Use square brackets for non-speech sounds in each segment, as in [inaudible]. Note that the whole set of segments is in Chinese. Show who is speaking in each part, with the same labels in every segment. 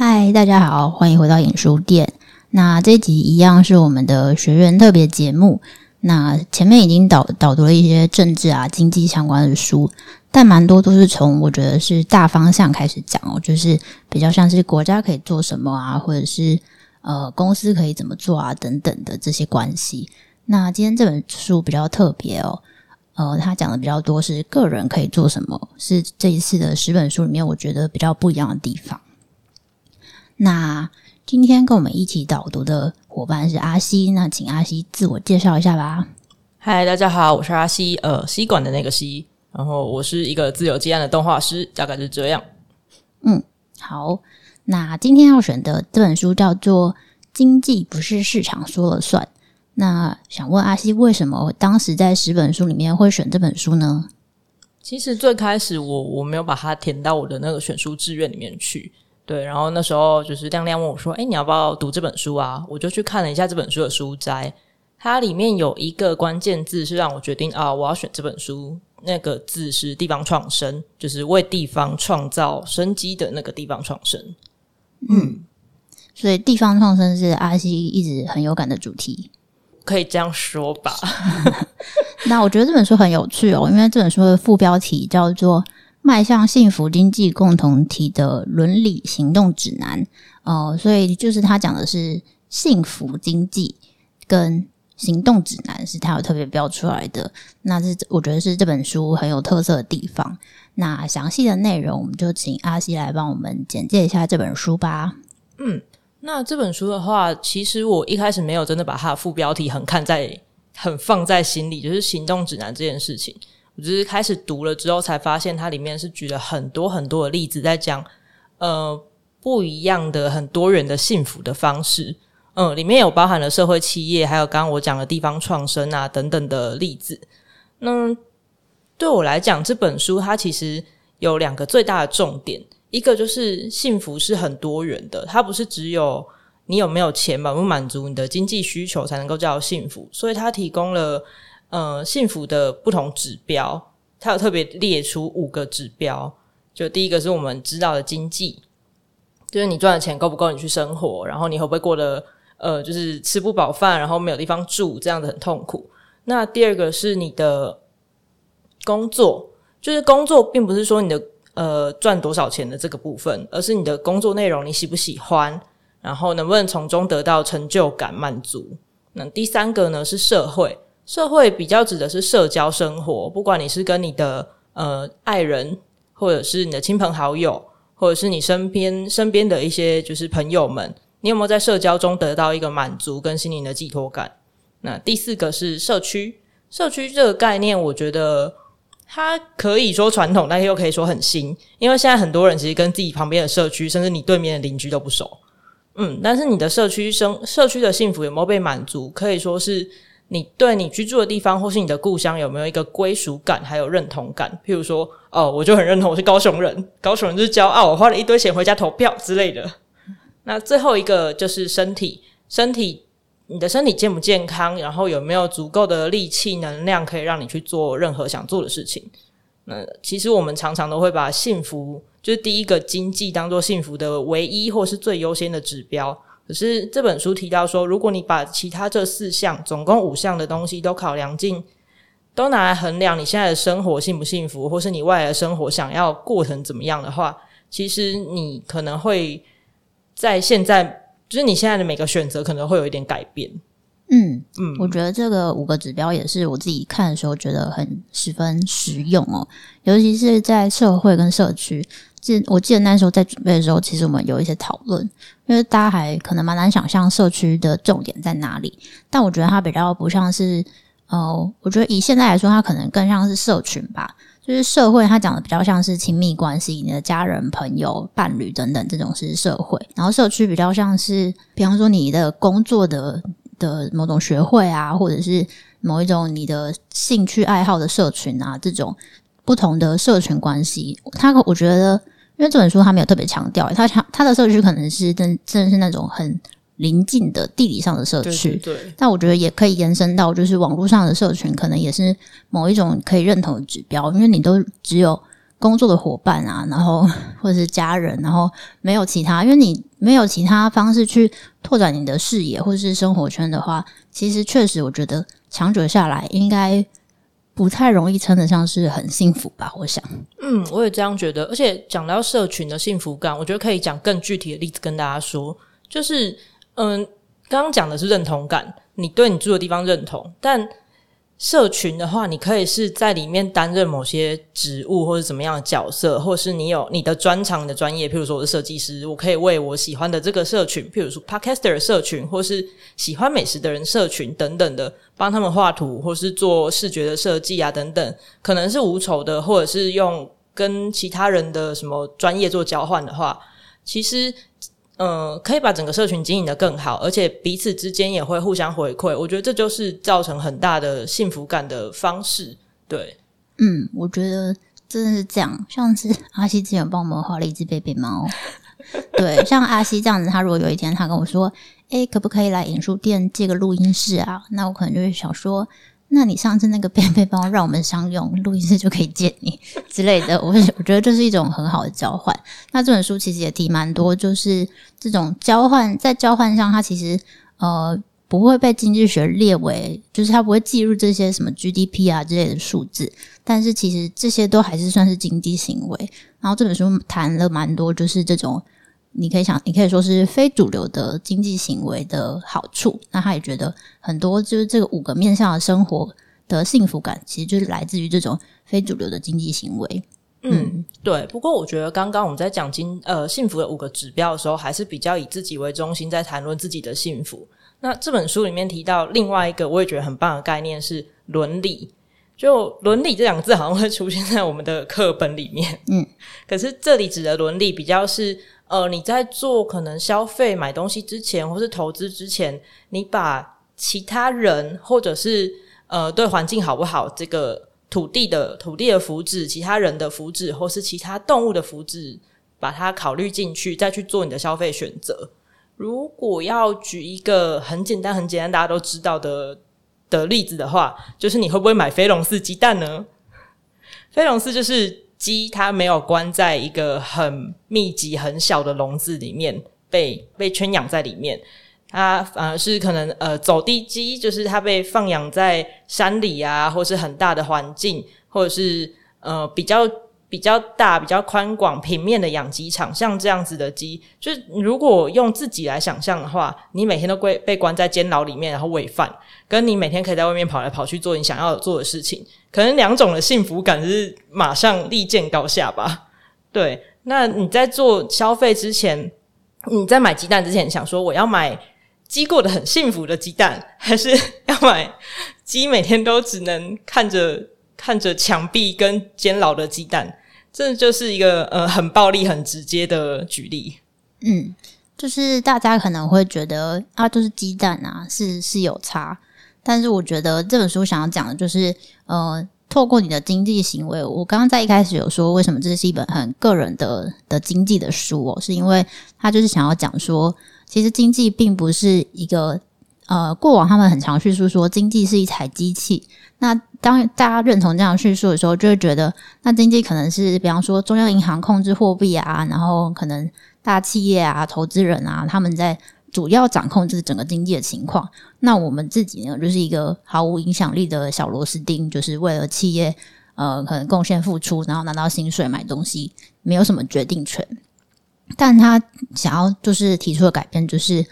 Speaker 1: 嗨，大家好，欢迎回到影书店。那这集一样是我们的学员特别节目。那前面已经导导读了一些政治啊、经济相关的书，但蛮多都是从我觉得是大方向开始讲哦，就是比较像是国家可以做什么啊，或者是呃公司可以怎么做啊等等的这些关系。那今天这本书比较特别哦，呃，他讲的比较多是个人可以做什么，是这一次的十本书里面我觉得比较不一样的地方。那今天跟我们一起导读的伙伴是阿西，那请阿西自我介绍一下吧。
Speaker 2: 嗨，大家好，我是阿西，呃，吸管的那个吸，然后我是一个自由接案的动画师，大概是这样。
Speaker 1: 嗯，好，那今天要选的这本书叫做《经济不是市场说了算》。那想问阿西，为什么当时在十本书里面会选这本书呢？
Speaker 2: 其实最开始我我没有把它填到我的那个选书志愿里面去。对，然后那时候就是亮亮问我说：“哎，你要不要读这本书啊？”我就去看了一下这本书的书摘，它里面有一个关键字是让我决定啊，我要选这本书。那个字是“地方创生”，就是为地方创造生机的那个地方创生。
Speaker 1: 嗯，所以地方创生是阿西一直很有感的主题，
Speaker 2: 可以这样说吧？[laughs]
Speaker 1: 那我觉得这本书很有趣哦，因为这本书的副标题叫做。迈向幸福经济共同体的伦理行动指南，哦、所以就是他讲的是幸福经济跟行动指南，是他有特别标出来的。那这我觉得是这本书很有特色的地方。那详细的内容，我们就请阿西来帮我们简介一下这本书吧。
Speaker 2: 嗯，那这本书的话，其实我一开始没有真的把它的副标题很看在、很放在心里，就是行动指南这件事情。我只是开始读了之后，才发现它里面是举了很多很多的例子，在讲呃不一样的很多元的幸福的方式。嗯，里面有包含了社会企业，还有刚刚我讲的地方创生啊等等的例子。那对我来讲，这本书它其实有两个最大的重点，一个就是幸福是很多元的，它不是只有你有没有钱满不满足你的经济需求才能够叫幸福，所以它提供了。呃，幸福的不同指标，它有特别列出五个指标。就第一个是我们知道的经济，就是你赚的钱够不够你去生活，然后你会不会过得呃，就是吃不饱饭，然后没有地方住，这样子很痛苦。那第二个是你的工作，就是工作并不是说你的呃赚多少钱的这个部分，而是你的工作内容你喜不喜欢，然后能不能从中得到成就感、满足。那第三个呢是社会。社会比较指的是社交生活，不管你是跟你的呃爱人，或者是你的亲朋好友，或者是你身边身边的一些就是朋友们，你有没有在社交中得到一个满足跟心灵的寄托感？那第四个是社区，社区这个概念，我觉得它可以说传统，但又可以说很新，因为现在很多人其实跟自己旁边的社区，甚至你对面的邻居都不熟，嗯，但是你的社区生社区的幸福有没有被满足？可以说是。你对你居住的地方或是你的故乡有没有一个归属感，还有认同感？譬如说，哦，我就很认同我是高雄人，高雄人就是骄傲，我花了一堆钱回家投票之类的。[laughs] 那最后一个就是身体，身体，你的身体健不健康？然后有没有足够的力气、能量，可以让你去做任何想做的事情？那其实我们常常都会把幸福，就是第一个经济当做幸福的唯一或是最优先的指标。可是这本书提到说，如果你把其他这四项，总共五项的东西都考量进，都拿来衡量你现在的生活幸不幸福，或是你未来的生活想要过成怎么样的话，其实你可能会在现在，就是你现在的每个选择可能会有一点改变。
Speaker 1: 嗯嗯，我觉得这个五个指标也是我自己看的时候觉得很十分实用哦，尤其是在社会跟社区。记我记得那时候在准备的时候，其实我们有一些讨论，因为大家还可能蛮难想象社区的重点在哪里。但我觉得它比较不像是，呃，我觉得以现在来说，它可能更像是社群吧。就是社会，它讲的比较像是亲密关系，你的家人、朋友、伴侣等等，这种是社会。然后社区比较像是，比方说你的工作的的某种学会啊，或者是某一种你的兴趣爱好的社群啊，这种。不同的社群关系，他我觉得，因为这本书他没有特别强调，他强他的社区可能是真真的是那种很邻近的地理上的社区，
Speaker 2: 对，对。
Speaker 1: 但我觉得也可以延伸到，就是网络上的社群，可能也是某一种可以认同的指标，因为你都只有工作的伙伴啊，然后 [laughs] 或者是家人，然后没有其他，因为你没有其他方式去拓展你的视野或者是生活圈的话，其实确实我觉得长久下来应该不太容易称得上是很幸福吧。我想，
Speaker 2: 嗯，我也这样觉得。而且讲到社群的幸福感，我觉得可以讲更具体的例子跟大家说，就是嗯，刚刚讲的是认同感，你对你住的地方认同，但。社群的话，你可以是在里面担任某些职务或者怎么样的角色，或是你有你的专长的专业，譬如说我是设计师，我可以为我喜欢的这个社群，譬如说 Podcaster 社群，或是喜欢美食的人社群等等的，帮他们画图，或是做视觉的设计啊等等，可能是无酬的，或者是用跟其他人的什么专业做交换的话，其实。嗯，可以把整个社群经营得更好，而且彼此之间也会互相回馈。我觉得这就是造成很大的幸福感的方式。对，
Speaker 1: 嗯，我觉得真的是这样。像是阿西之前帮我们画了一只贝贝猫，[laughs] 对，像阿西这样子，他如果有一天他跟我说：“诶，可不可以来影书店借个录音室啊？”那我可能就会想说。那你上次那个便背包让我们商用录音室就可以借你 [laughs] 之类的，我我觉得这是一种很好的交换。那这本书其实也提蛮多，就是这种交换，在交换上，它其实呃不会被经济学列为，就是它不会计入这些什么 GDP 啊之类的数字，但是其实这些都还是算是经济行为。然后这本书谈了蛮多，就是这种。你可以想，你可以说是非主流的经济行为的好处。那他也觉得很多就是这个五个面向的生活的幸福感，其实就是来自于这种非主流的经济行为。
Speaker 2: 嗯，嗯对。不过我觉得刚刚我们在讲经呃幸福的五个指标的时候，还是比较以自己为中心，在谈论自己的幸福。那这本书里面提到另外一个我也觉得很棒的概念是伦理。就伦理这两个字好像会出现在我们的课本里面，
Speaker 1: 嗯，
Speaker 2: 可是这里指的伦理比较是。呃，你在做可能消费买东西之前，或是投资之前，你把其他人或者是呃对环境好不好，这个土地的土地的福祉，其他人的福祉，或是其他动物的福祉，把它考虑进去，再去做你的消费选择。如果要举一个很简单、很简单大家都知道的的例子的话，就是你会不会买飞龙寺鸡蛋呢？飞龙寺就是。鸡它没有关在一个很密集、很小的笼子里面，被被圈养在里面。它反而是可能呃走地鸡，就是它被放养在山里啊，或是很大的环境，或者是呃比较。比较大、比较宽广、平面的养鸡场，像这样子的鸡，就是如果用自己来想象的话，你每天都归被关在监牢里面，然后喂饭，跟你每天可以在外面跑来跑去做你想要做的事情，可能两种的幸福感是马上立见高下吧？对，那你在做消费之前，你在买鸡蛋之前，想说我要买鸡过得很幸福的鸡蛋，还是要买鸡每天都只能看着？看着墙壁跟监牢的鸡蛋，这就是一个呃很暴力、很直接的举例。
Speaker 1: 嗯，就是大家可能会觉得啊，就是鸡蛋啊，是是有差。但是我觉得这本书想要讲的就是，呃，透过你的经济行为，我刚刚在一开始有说，为什么这是一本很个人的的经济的书哦，是因为他就是想要讲说，其实经济并不是一个。呃，过往他们很常叙述说，经济是一台机器。那当大家认同这样叙述的时候，就会觉得，那经济可能是，比方说中央银行控制货币啊，然后可能大企业啊、投资人啊，他们在主要掌控这整个经济的情况。那我们自己呢，就是一个毫无影响力的小螺丝钉，就是为了企业呃可能贡献付出，然后拿到薪水买东西，没有什么决定权。但他想要就是提出的改变，就是。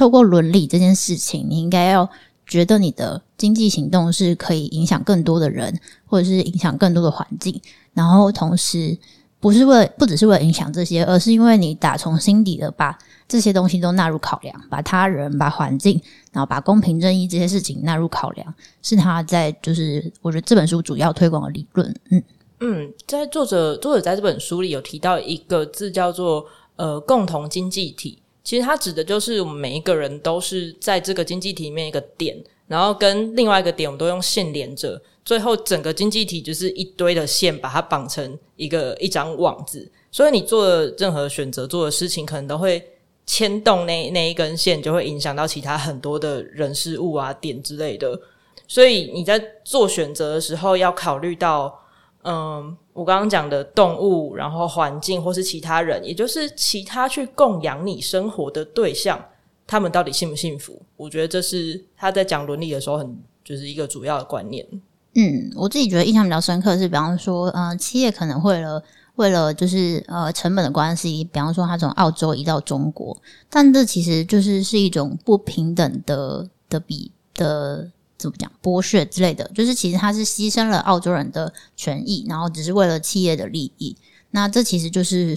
Speaker 1: 透过伦理这件事情，你应该要觉得你的经济行动是可以影响更多的人，或者是影响更多的环境。然后同时，不是为，不只是为了影响这些，而是因为你打从心底的把这些东西都纳入考量，把他人、把环境，然后把公平正义这些事情纳入考量，是他在就是我觉得这本书主要推广的理论。嗯
Speaker 2: 嗯，在作者作者在这本书里有提到一个字叫做呃共同经济体。其实它指的就是我们每一个人都是在这个经济体里面一个点，然后跟另外一个点，我们都用线连着，最后整个经济体就是一堆的线，把它绑成一个一张网子。所以你做的任何选择、做的事情，可能都会牵动那那一根线，就会影响到其他很多的人事物啊、点之类的。所以你在做选择的时候，要考虑到，嗯，我刚刚讲的动物，然后环境或是其他人，也就是其他去供养你生活的对象，他们到底幸不幸福？我觉得这是他在讲伦理的时候很就是一个主要的观念。
Speaker 1: 嗯，我自己觉得印象比较深刻是，比方说，呃，企业可能为了为了就是呃成本的关系，比方说他从澳洲移到中国，但这其实就是是一种不平等的的比的怎么讲剥削之类的，就是其实他是牺牲了澳洲人的权益，然后只是为了企业的利益。那这其实就是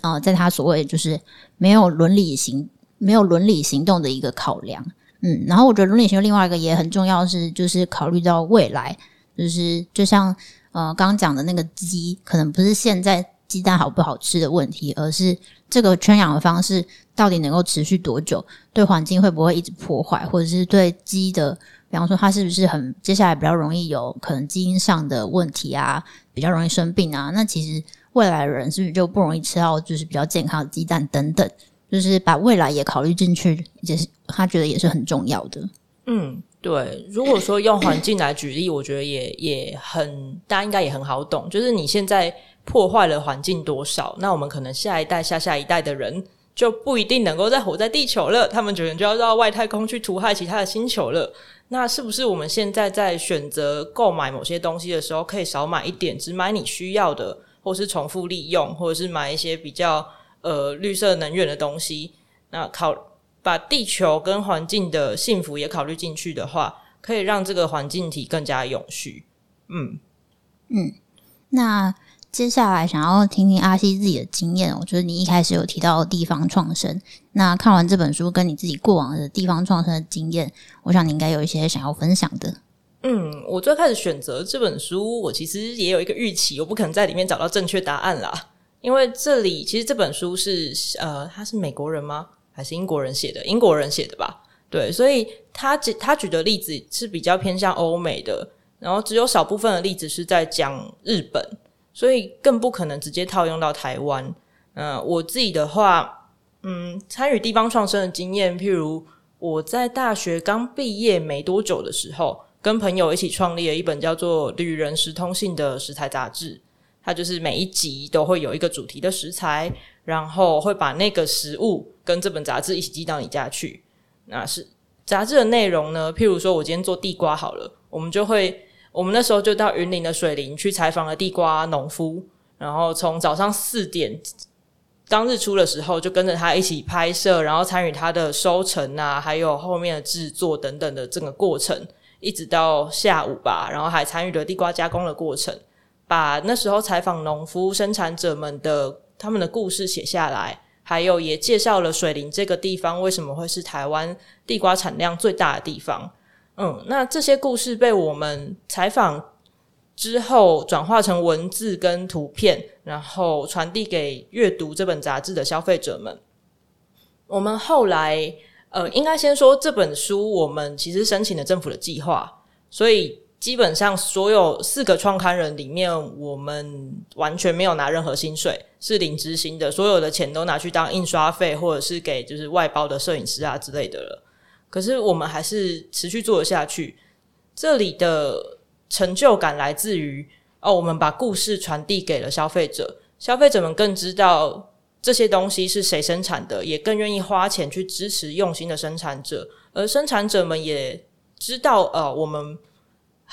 Speaker 1: 呃，在他所谓就是没有伦理行没有伦理行动的一个考量。嗯，然后我觉得伦理行动另外一个也很重要是，就是考虑到未来。就是就像呃刚刚讲的那个鸡，可能不是现在鸡蛋好不好吃的问题，而是这个圈养的方式到底能够持续多久，对环境会不会一直破坏，或者是对鸡的，比方说他是不是很接下来比较容易有可能基因上的问题啊，比较容易生病啊？那其实未来人是不是就不容易吃到就是比较健康的鸡蛋等等？就是把未来也考虑进去，也是他觉得也是很重要的。
Speaker 2: 嗯。对，如果说用环境来举例，我觉得也也很，大家应该也很好懂。就是你现在破坏了环境多少，那我们可能下一代、下下一代的人就不一定能够再活在地球了，他们可能就要到外太空去屠害其他的星球了。那是不是我们现在在选择购买某些东西的时候，可以少买一点，只买你需要的，或是重复利用，或者是买一些比较呃绿色能源的东西？那考。把地球跟环境的幸福也考虑进去的话，可以让这个环境体更加永续。嗯
Speaker 1: 嗯，那接下来想要听听阿西自己的经验，我觉得你一开始有提到地方创生，那看完这本书跟你自己过往的地方创生的经验，我想你应该有一些想要分享的。
Speaker 2: 嗯，我最开始选择这本书，我其实也有一个预期，我不可能在里面找到正确答案啦，因为这里其实这本书是呃，他是美国人吗？还是英国人写的，英国人写的吧？对，所以他举他举的例子是比较偏向欧美的，然后只有少部分的例子是在讲日本，所以更不可能直接套用到台湾。嗯、我自己的话，嗯，参与地方创生的经验，譬如我在大学刚毕业没多久的时候，跟朋友一起创立了一本叫做《旅人食通信》的食材杂志，它就是每一集都会有一个主题的食材，然后会把那个食物。跟这本杂志一起寄到你家去，那是杂志的内容呢？譬如说，我今天做地瓜好了，我们就会，我们那时候就到云林的水林去采访了地瓜农夫，然后从早上四点刚日出的时候，就跟着他一起拍摄，然后参与他的收成啊，还有后面的制作等等的整个过程，一直到下午吧，然后还参与了地瓜加工的过程，把那时候采访农夫生产者们的他们的故事写下来。还有也介绍了水林这个地方为什么会是台湾地瓜产量最大的地方。嗯，那这些故事被我们采访之后转化成文字跟图片，然后传递给阅读这本杂志的消费者们。我们后来，呃，应该先说这本书，我们其实申请了政府的计划，所以。基本上所有四个创刊人里面，我们完全没有拿任何薪水，是零支薪的，所有的钱都拿去当印刷费，或者是给就是外包的摄影师啊之类的了。可是我们还是持续做了下去。这里的成就感来自于哦，我们把故事传递给了消费者，消费者们更知道这些东西是谁生产的，也更愿意花钱去支持用心的生产者，而生产者们也知道，呃，我们。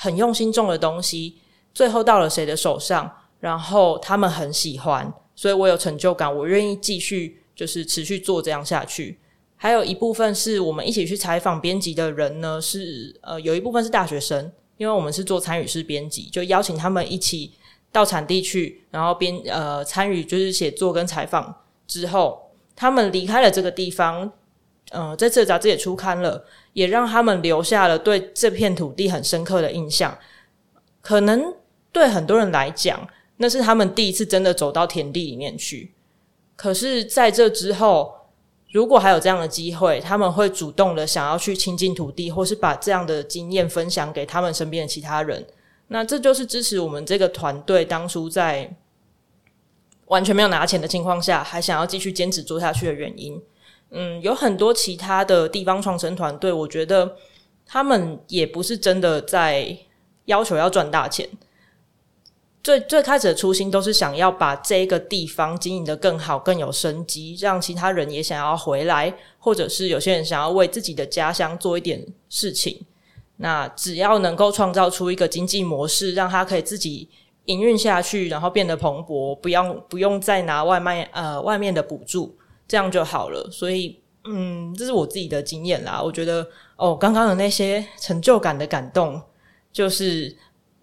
Speaker 2: 很用心种的东西，最后到了谁的手上，然后他们很喜欢，所以我有成就感，我愿意继续就是持续做这样下去。还有一部分是我们一起去采访编辑的人呢，是呃有一部分是大学生，因为我们是做参与式编辑，就邀请他们一起到产地去，然后编呃参与就是写作跟采访之后，他们离开了这个地方。呃，这次杂志也出刊了，也让他们留下了对这片土地很深刻的印象。可能对很多人来讲，那是他们第一次真的走到田地里面去。可是，在这之后，如果还有这样的机会，他们会主动的想要去亲近土地，或是把这样的经验分享给他们身边的其他人。那这就是支持我们这个团队当初在完全没有拿钱的情况下，还想要继续坚持做下去的原因。嗯，有很多其他的地方创生团队，我觉得他们也不是真的在要求要赚大钱。最最开始的初心都是想要把这个地方经营得更好、更有生机，让其他人也想要回来，或者是有些人想要为自己的家乡做一点事情。那只要能够创造出一个经济模式，让他可以自己营运下去，然后变得蓬勃，不用不用再拿外卖呃外面的补助，这样就好了。所以，嗯，这是我自己的经验啦。我觉得哦，刚刚的那些成就感的感动，就是。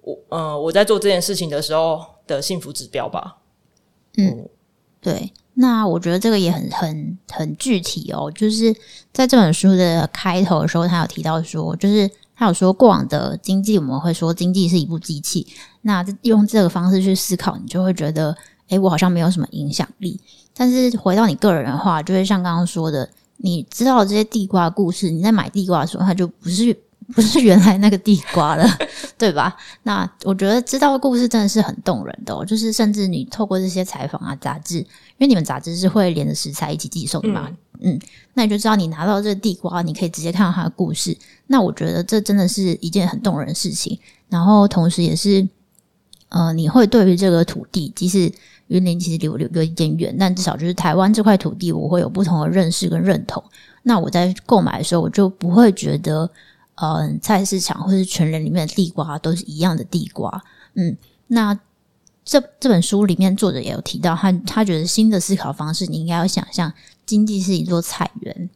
Speaker 2: 我呃，我在做这件事情的时候的幸福指标吧。
Speaker 1: 嗯，对。那我觉得这个也很很很具体哦。就是在这本书的开头的时候，他有提到说，就是他有说过往的经济，我们会说经济是一部机器。那用这个方式去思考，你就会觉得，诶，我好像没有什么影响力。但是回到你个人的话，就是像刚刚说的，你知道这些地瓜的故事，你在买地瓜的时候，它就不是。不是原来那个地瓜了，[laughs] 对吧？那我觉得知道的故事真的是很动人的哦。就是甚至你透过这些采访啊、杂志，因为你们杂志是会连着食材一起寄送的嘛，嗯，嗯，那你就知道你拿到这个地瓜，你可以直接看到它的故事。那我觉得这真的是一件很动人的事情。然后同时也是，呃，你会对于这个土地，即使云林其实离我有一点远，但至少就是台湾这块土地，我会有不同的认识跟认同。那我在购买的时候，我就不会觉得。嗯，菜市场或是全人里面的地瓜都是一样的地瓜。嗯，那这这本书里面作者也有提到，他他觉得新的思考方式，你应该要想象经济是一座菜园，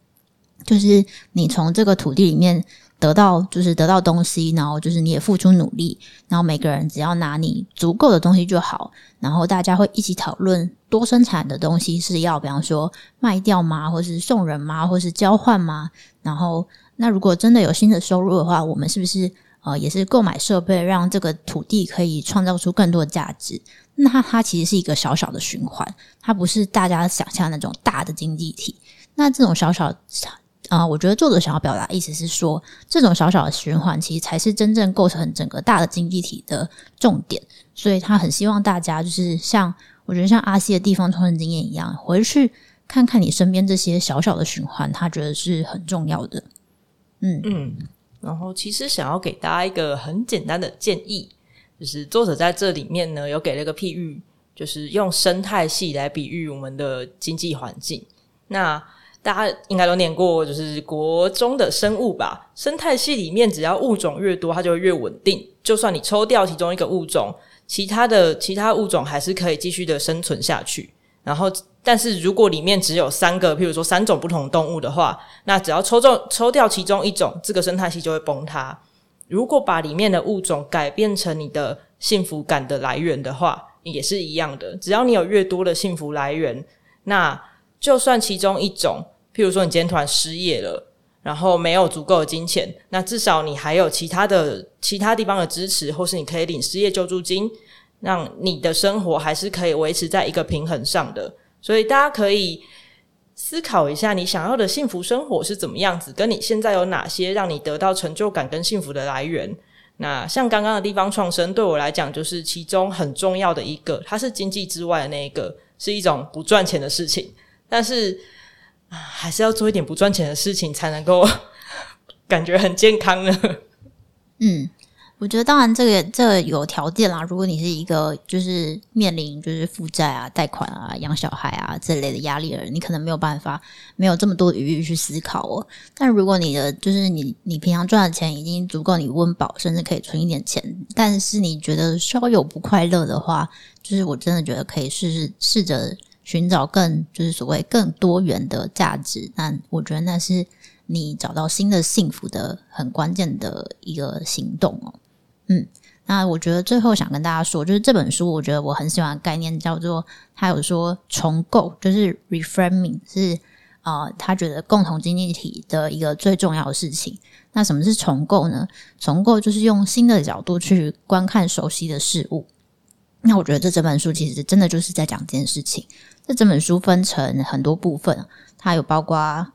Speaker 1: 就是你从这个土地里面得到，就是得到东西，然后就是你也付出努力，然后每个人只要拿你足够的东西就好，然后大家会一起讨论多生产的东西是要，比方说卖掉吗，或是送人吗，或是交换吗？然后。那如果真的有新的收入的话，我们是不是呃也是购买设备，让这个土地可以创造出更多的价值？那它它其实是一个小小的循环，它不是大家想象那种大的经济体。那这种小小啊、我觉得作者想要表达意思是说，这种小小的循环其实才是真正构成整个大的经济体的重点。所以他很希望大家就是像我觉得像阿西的地方创生经验一样，回去看看你身边这些小小的循环，他觉得是很重要的。嗯
Speaker 2: 嗯，然后其实想要给大家一个很简单的建议，就是作者在这里面呢有给了个譬喻，就是用生态系来比喻我们的经济环境。那大家应该都念过，就是国中的生物吧？生态系里面只要物种越多，它就会越稳定。就算你抽掉其中一个物种，其他的其他物种还是可以继续的生存下去。然后。但是如果里面只有三个，譬如说三种不同动物的话，那只要抽中抽掉其中一种，这个生态系就会崩塌。如果把里面的物种改变成你的幸福感的来源的话，也是一样的。只要你有越多的幸福来源，那就算其中一种，譬如说你今天突然失业了，然后没有足够的金钱，那至少你还有其他的其他地方的支持，或是你可以领失业救助金，让你的生活还是可以维持在一个平衡上的。所以大家可以思考一下，你想要的幸福生活是怎么样子？跟你现在有哪些让你得到成就感跟幸福的来源？那像刚刚的地方创生，对我来讲就是其中很重要的一个，它是经济之外的那一个，是一种不赚钱的事情。但是，还是要做一点不赚钱的事情，才能够感觉很健康呢。
Speaker 1: 嗯。我觉得当然，这个这有条件啦。如果你是一个就是面临就是负债啊、贷款啊、养小孩啊这类的压力的人，你可能没有办法没有这么多余裕去思考哦。但如果你的就是你你平常赚的钱已经足够你温饱，甚至可以存一点钱，但是你觉得稍有不快乐的话，就是我真的觉得可以试试试着寻找更就是所谓更多元的价值。那我觉得那是你找到新的幸福的很关键的一个行动哦。嗯，那我觉得最后想跟大家说，就是这本书，我觉得我很喜欢的概念叫做，他有说重构，就是 reframing 是啊、呃，他觉得共同经济体的一个最重要的事情。那什么是重构呢？重构就是用新的角度去观看熟悉的事物。那我觉得这整本书其实真的就是在讲这件事情。这整本书分成很多部分，它有包括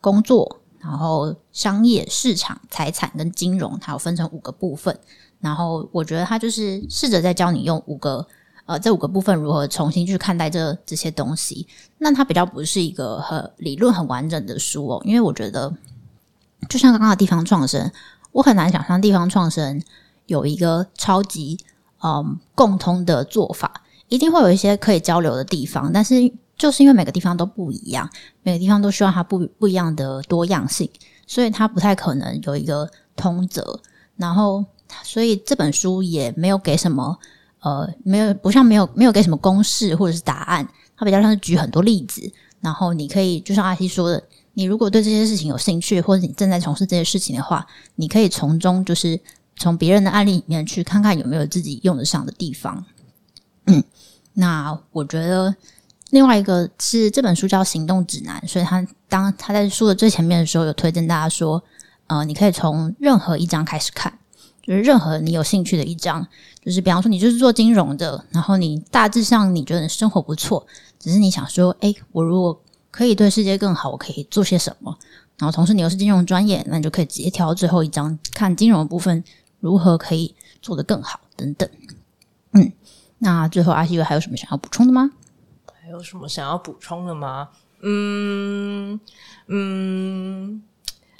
Speaker 1: 工作。然后，商业、市场、财产跟金融，它有分成五个部分。然后，我觉得他就是试着在教你用五个呃这五个部分如何重新去看待这这些东西。那它比较不是一个很理论很完整的书哦，因为我觉得就像刚刚的地方创生，我很难想象地方创生有一个超级嗯共通的做法，一定会有一些可以交流的地方，但是就是因为每个地方都不一样，每个地方都需要它不不一样的多样性，所以它不太可能有一个通则。然后，所以这本书也没有给什么呃，没有不像没有没有给什么公式或者是答案，它比较像是举很多例子，然后你可以就像阿西说的。你如果对这些事情有兴趣，或者你正在从事这些事情的话，你可以从中就是从别人的案例里面去看看有没有自己用得上的地方。嗯，那我觉得另外一个是这本书叫《行动指南》，所以他当他在书的最前面的时候，有推荐大家说，呃，你可以从任何一章开始看，就是任何你有兴趣的一章，就是比方说你就是做金融的，然后你大致上你觉得生活不错，只是你想说，诶，我如果可以对世界更好，我可以做些什么？然后同时你又是金融专业，那你就可以直接挑最后一章，看金融的部分如何可以做得更好等等。嗯，那最后阿西还有什么想要补充的吗？
Speaker 2: 还有什么想要补充的吗？嗯嗯，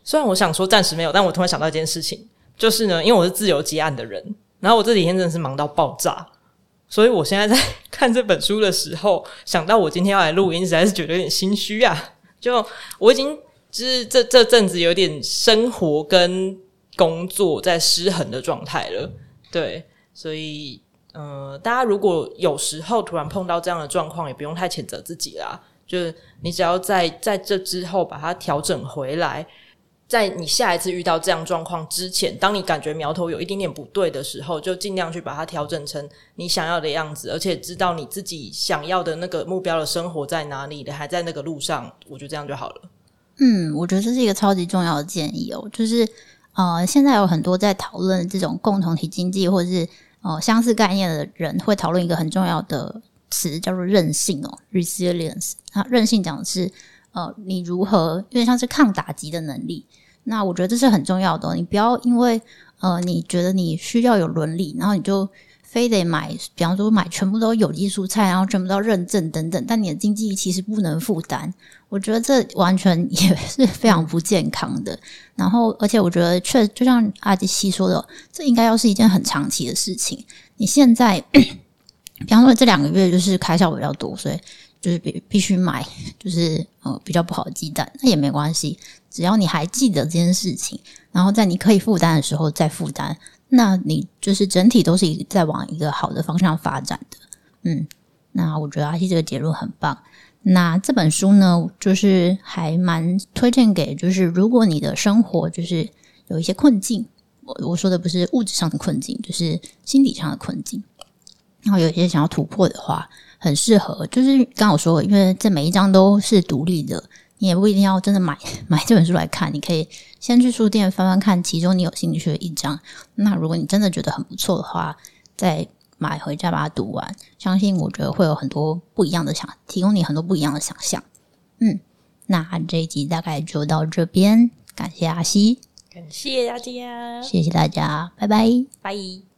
Speaker 2: 虽然我想说暂时没有，但我突然想到一件事情，就是呢，因为我是自由接案的人，然后我这几天真的是忙到爆炸。所以我现在在看这本书的时候，想到我今天要来录音，实在是觉得有点心虚啊！[laughs] 就我已经就是这这阵子有点生活跟工作在失衡的状态了，对，所以呃，大家如果有时候突然碰到这样的状况，也不用太谴责自己啦，就是你只要在在这之后把它调整回来。在你下一次遇到这样状况之前，当你感觉苗头有一点点不对的时候，就尽量去把它调整成你想要的样子，而且知道你自己想要的那个目标的生活在哪里，你还在那个路上，我觉得这样就好了。
Speaker 1: 嗯，我觉得这是一个超级重要的建议哦，就是呃，现在有很多在讨论这种共同体经济或者是呃相似概念的人，会讨论一个很重要的词，叫做韧性哦，resilience。它韧性讲的是。呃，你如何有点像是抗打击的能力？那我觉得这是很重要的。你不要因为呃，你觉得你需要有伦理，然后你就非得买，比方说买全部都有机蔬菜，然后全部都认证等等，但你的经济其实不能负担。我觉得这完全也 [laughs] 是非常不健康的。然后，而且我觉得确就像阿西说的，这应该要是一件很长期的事情。你现在，[coughs] 比方说这两个月就是开销比较多，所以。就是必必须买，就是呃比较不好的鸡蛋，那也没关系，只要你还记得这件事情，然后在你可以负担的时候再负担，那你就是整体都是在往一个好的方向发展的。嗯，那我觉得阿西这个结论很棒。那这本书呢，就是还蛮推荐给，就是如果你的生活就是有一些困境，我我说的不是物质上的困境，就是心理上的困境，然后有一些想要突破的话。很适合，就是刚刚我说，因为这每一章都是独立的，你也不一定要真的买 [laughs] 买这本书来看，你可以先去书店翻翻看其中你有兴趣的一章。那如果你真的觉得很不错的话，再买回家把它读完，相信我觉得会有很多不一样的想，提供你很多不一样的想象。嗯，那这一集大概就到这边，感谢阿西，
Speaker 2: 感谢大家，
Speaker 1: 谢谢大家，拜拜，
Speaker 2: 拜。